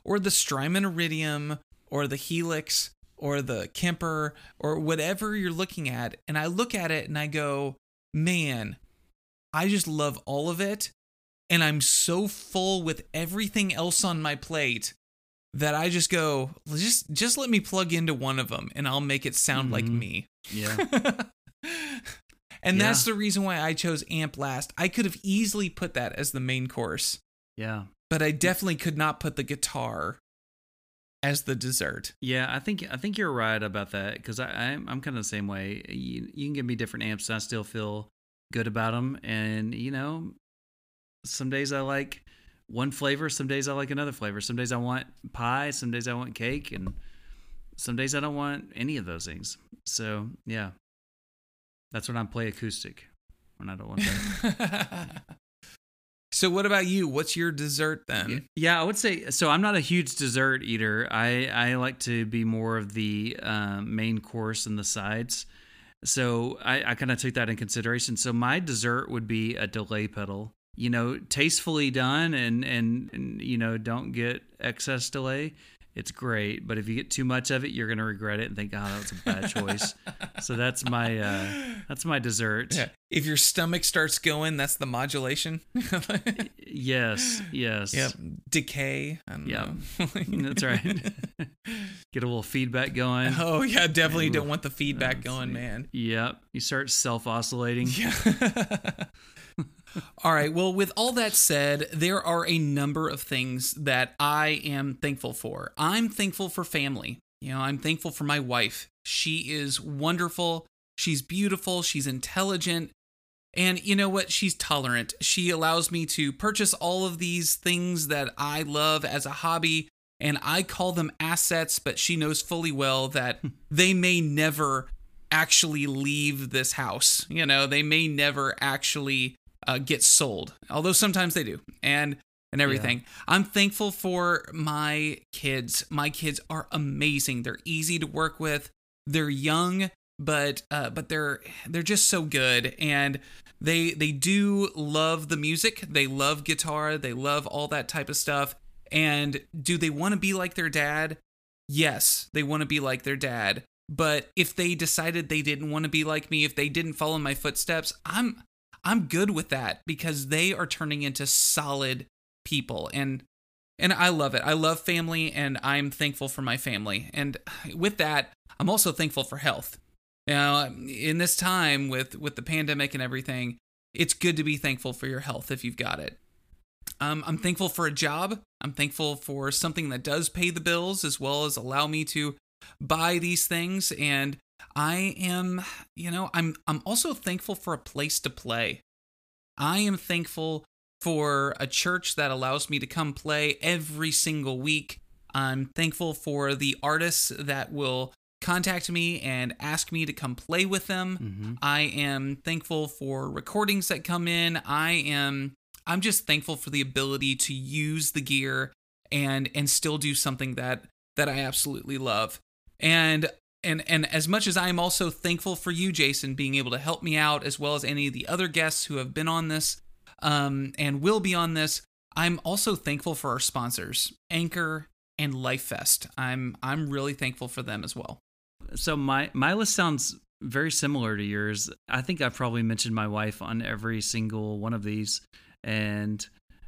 or the Strymon Iridium or the Helix or the Kemper or whatever you're looking at. And I look at it and I go, man, I just love all of it. And I'm so full with everything else on my plate that I just go, just just let me plug into one of them and I'll make it sound like Mhm. me. Yeah. and Yeah. that's the reason why I chose amp last. I could have easily put that as the main course yeah. but I definitely could not put the guitar as the dessert. Yeah, I think I think you're right about that because I'm I'm kind of the same way. You, you can give me different amps, and I still feel good about them. And you know, some days I like one flavor, some days I like another flavor. Some days I want pie, some days I want cake, and some days I don't want any of those things. So yeah, That's when I play acoustic when I don't want to. so what about you? What's your dessert then? Yeah, I would say so. I'm not a huge dessert eater. I I like to be more of the um, main course and the sides. So I, I kind of took that in consideration. So my dessert would be a delay pedal. You know, tastefully done and and, and you know don't get excess delay it's great. But if you get too much of it, you're gonna regret it and think, "Oh, that was a bad choice." so that's my uh, that's my dessert. Yeah. If your stomach starts going, that's the modulation. yes. Yes. Yep. Decay. Yeah. that's right. get a little feedback going. Oh yeah, definitely don't want the feedback going, man. Yep. You start self oscillating. Yeah. All right. Well, with all that said, there are a number of things that I am thankful for. I'm thankful for family. You know, I'm thankful for my wife. She is wonderful. She's beautiful. She's intelligent. And you know what? She's tolerant. She allows me to purchase all of these things that I love as a hobby, and I call them assets, but she knows fully well that hmm. they may never actually leave this house. You know, they may never actually uh, get sold, although sometimes they do, and and everything. Yeah. I'm thankful for my kids. My kids are amazing. They're easy to work with. They're young, but uh, but they're they're just so good, and they they do love the music. They love guitar. They love all that type of stuff. And do they want to be like their dad? Yes, they want to be like their dad. But if they decided they didn't want to be like me, if they didn't follow my footsteps, I'm I'm good with that because they are turning into solid people and and I love it. I love family and I'm thankful for my family. And with that, I'm also thankful for health. Now, in this time with with the pandemic and everything, it's good to be thankful for your health if you've got it. Um, I'm thankful for a job. I'm thankful for something that does pay the bills as well as allow me to buy these things and I am, you know, I'm I'm also thankful for a place to play. I am thankful for a church that allows me to come play every single week. I'm thankful for the artists that will contact me and ask me to come play with them. Mm-hmm. I am thankful for recordings that come in. I am I'm just thankful for the ability to use the gear and and still do something that that I absolutely love. And and and as much as I am also thankful for you, Jason, being able to help me out, as well as any of the other guests who have been on this um, and will be on this, I'm also thankful for our sponsors, Anchor and LifeFest. I'm I'm really thankful for them as well. So my my list sounds very similar to yours. I think I've probably mentioned my wife on every single one of these, and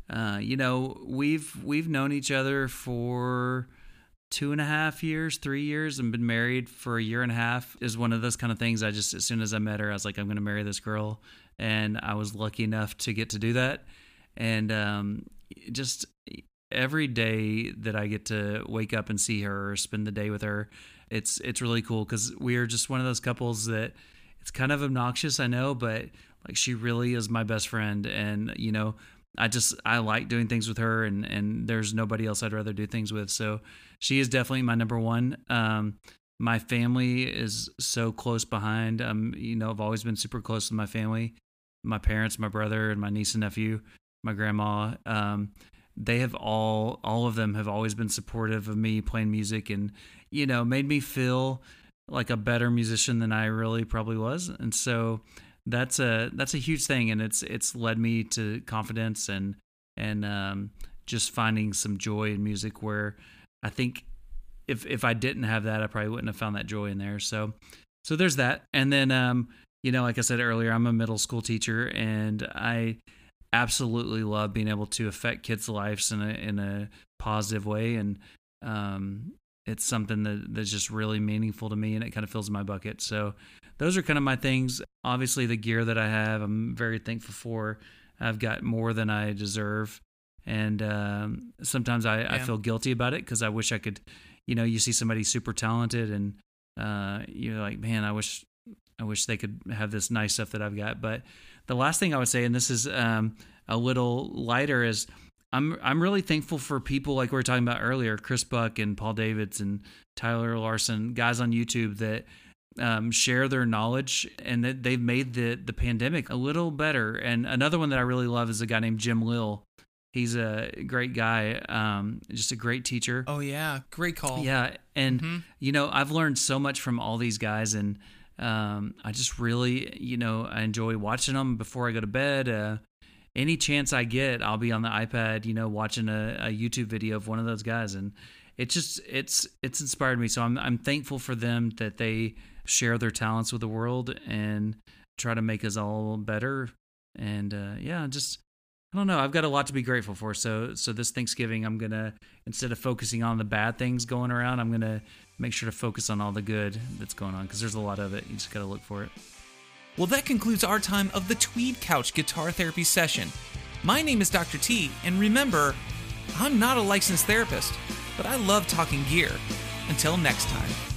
uh, you know we've we've known each other for two and a half years, three years, and been married for a year and a half is one of those kind of things. I just, as soon as I met her, I was like, I'm going to marry this girl. And I was lucky enough to get to do that. And um, just every day that I get to wake up and see her or spend the day with her, it's it's really cool because we are just one of those couples that it's kind of obnoxious, I know, but like she really is my best friend, and you know I just I like doing things with her, and and there's nobody else I'd rather do things with. So she is definitely my number one. Um, my family is so close behind. Um, you know, I've always been super close to my family, my parents, my brother, and my niece and nephew, my grandma. Um, they have all all of them have always been supportive of me playing music, and you know, made me feel like a better musician than I really probably was. And so that's a that's a huge thing, and it's it's led me to confidence and and um, just finding some joy in music. Where I think if if I didn't have that, I probably wouldn't have found that joy in there. So so there's that, and then um, you know, like I said earlier, I'm a middle school teacher, and I absolutely love being able to affect kids' lives in a in a positive way, and um, it's something that that's just really meaningful to me, and it kind of fills my bucket. So those are kind of my things. Obviously, the gear that I have, I'm very thankful for. I've got more than I deserve, and um, sometimes I, yeah. I, feel guilty about it because I wish I could. You know, you see somebody super talented, and uh, you're like, man, I wish, I wish they could have this nice stuff that I've got. But the last thing I would say, and this is um, a little lighter, is I'm I'm really thankful for people like we were talking about earlier, Chris Buck and Paul Davids and Tyler Larson, guys on YouTube that um, share their knowledge, and that they've made the the pandemic a little better. And another one that I really love is a guy named Jim Lill. He's a great guy, um, just a great teacher. Oh yeah, great call. Yeah, and you know I've learned so much from all these guys, and um, I just really you know I enjoy watching them before I go to bed. Uh, any chance I get, I'll be on the iPad, you know, watching a, a YouTube video of one of those guys, and it just it's it's inspired me. So I'm I'm thankful for them that they share their talents with the world and try to make us all better. And uh, yeah, just I don't know. I've got a lot to be grateful for. So so this Thanksgiving, I'm gonna instead of focusing on the bad things going around, I'm gonna make sure to focus on all the good that's going on because there's a lot of it. You just gotta look for it. Well, that concludes our time of the Tweed Couch Guitar Therapy session. My name is Dr. T, and remember, I'm not a licensed therapist, but I love talking gear. Until next time.